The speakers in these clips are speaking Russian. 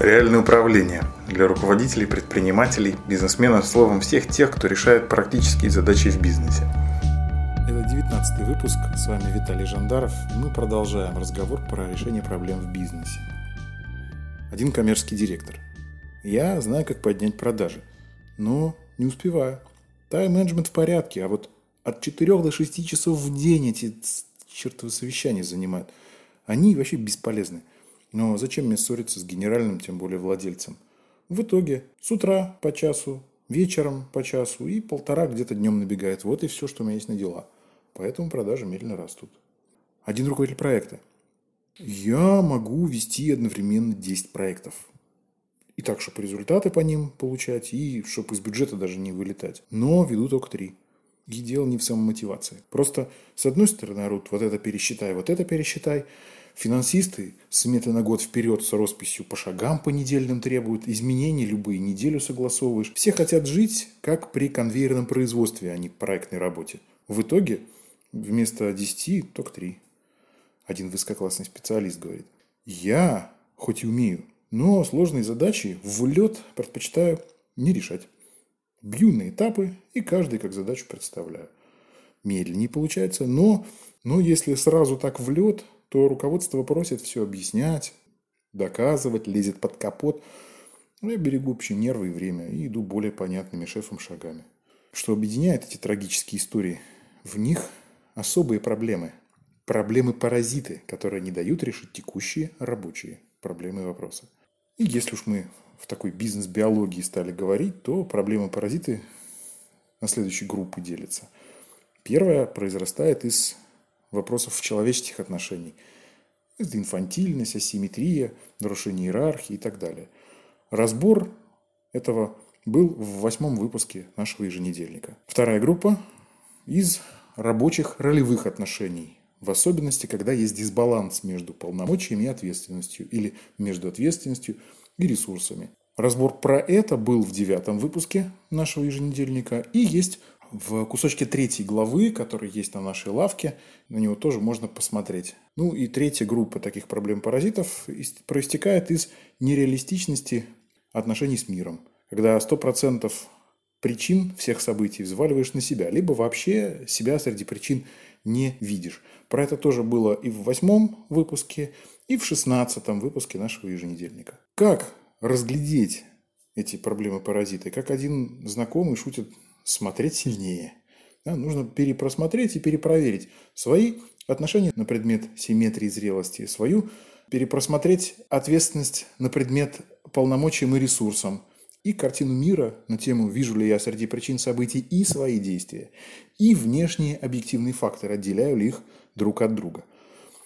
Реальное управление для руководителей, предпринимателей, бизнесменов, словом, всех тех, кто решает практические задачи в бизнесе. Это 19 выпуск, с вами Виталий Жандаров, мы продолжаем разговор про решение проблем в бизнесе. Один коммерческий директор. Я знаю, как поднять продажи, но не успеваю. Тайм-менеджмент в порядке, а вот от 4 до 6 часов в день эти чертовы совещания занимают. Они вообще бесполезны. Но зачем мне ссориться с генеральным, тем более владельцем? В итоге с утра по часу, вечером по часу и полтора где-то днем набегает. Вот и все, что у меня есть на дела. Поэтому продажи медленно растут. Один руководитель проекта. Я могу вести одновременно 10 проектов. И так, чтобы результаты по ним получать, и чтобы из бюджета даже не вылетать. Но веду только три. И дело не в самомотивации. Просто, с одной стороны, орут, вот это пересчитай, вот это пересчитай. Финансисты сметы на год вперед с росписью по шагам по недельным требуют, изменения любые неделю согласовываешь. Все хотят жить, как при конвейерном производстве, а не проектной работе. В итоге вместо 10 только 3. Один высококлассный специалист говорит, я хоть и умею, но сложные задачи в лед предпочитаю не решать. Бью на этапы и каждый как задачу представляю. Медленнее получается, но, но если сразу так в лед, то руководство просит все объяснять, доказывать, лезет под капот. Но я берегу вообще нервы и время и иду более понятными шефом шагами. Что объединяет эти трагические истории? В них особые проблемы. Проблемы-паразиты, которые не дают решить текущие рабочие проблемы и вопросы. И если уж мы в такой бизнес-биологии стали говорить, то проблемы-паразиты на следующие группы делятся. Первая произрастает из вопросов человеческих отношений. Это инфантильность, асимметрия, нарушение иерархии и так далее. Разбор этого был в восьмом выпуске нашего еженедельника. Вторая группа из рабочих ролевых отношений, в особенности, когда есть дисбаланс между полномочиями и ответственностью, или между ответственностью и ресурсами. Разбор про это был в девятом выпуске нашего еженедельника, и есть в кусочке третьей главы, который есть на нашей лавке, на него тоже можно посмотреть. Ну и третья группа таких проблем-паразитов проистекает из нереалистичности отношений с миром. Когда 100% причин всех событий взваливаешь на себя, либо вообще себя среди причин не видишь. Про это тоже было и в восьмом выпуске, и в шестнадцатом выпуске нашего еженедельника. Как разглядеть эти проблемы-паразиты? Как один знакомый шутит смотреть сильнее. Да, нужно перепросмотреть и перепроверить свои отношения на предмет симметрии зрелости, свою перепросмотреть ответственность на предмет полномочиям и ресурсам, и картину мира на тему «Вижу ли я среди причин событий и свои действия?» и внешние объективные факторы, отделяю ли их друг от друга.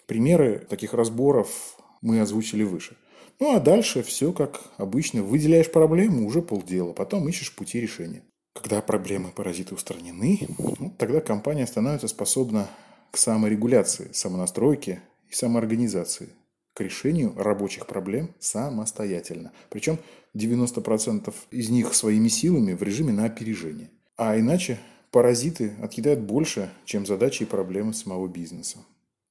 Примеры таких разборов мы озвучили выше. Ну а дальше все как обычно. Выделяешь проблему, уже полдела, потом ищешь пути решения. Когда проблемы паразиты устранены, ну, тогда компания становится способна к саморегуляции, самонастройке и самоорганизации, к решению рабочих проблем самостоятельно. Причем 90% из них своими силами в режиме на опережение. А иначе паразиты отъедают больше, чем задачи и проблемы самого бизнеса.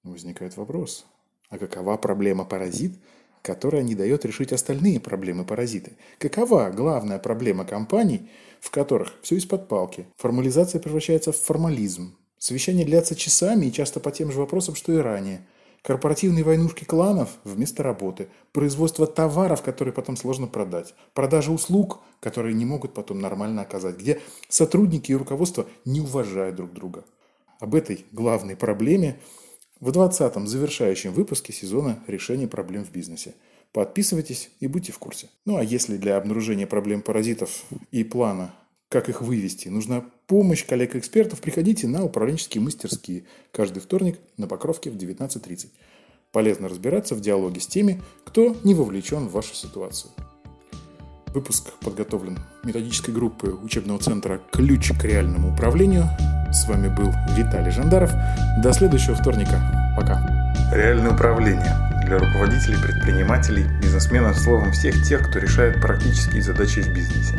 Возникает вопрос, а какова проблема паразит – которая не дает решить остальные проблемы-паразиты. Какова главная проблема компаний, в которых все из-под палки? Формализация превращается в формализм. Совещания длятся часами и часто по тем же вопросам, что и ранее. Корпоративные войнушки кланов вместо работы. Производство товаров, которые потом сложно продать. Продажа услуг, которые не могут потом нормально оказать. Где сотрудники и руководство не уважают друг друга. Об этой главной проблеме в 20-м завершающем выпуске сезона решения проблем в бизнесе. Подписывайтесь и будьте в курсе. Ну а если для обнаружения проблем паразитов и плана, как их вывести, нужна помощь коллег-экспертов, приходите на управленческие мастерские каждый вторник на Покровке в 19.30. Полезно разбираться в диалоге с теми, кто не вовлечен в вашу ситуацию. Выпуск подготовлен методической группой учебного центра «Ключ к реальному управлению» С вами был Виталий Жандаров. До следующего вторника. Пока. Реальное управление для руководителей, предпринимателей, бизнесменов, словом, всех тех, кто решает практические задачи в бизнесе.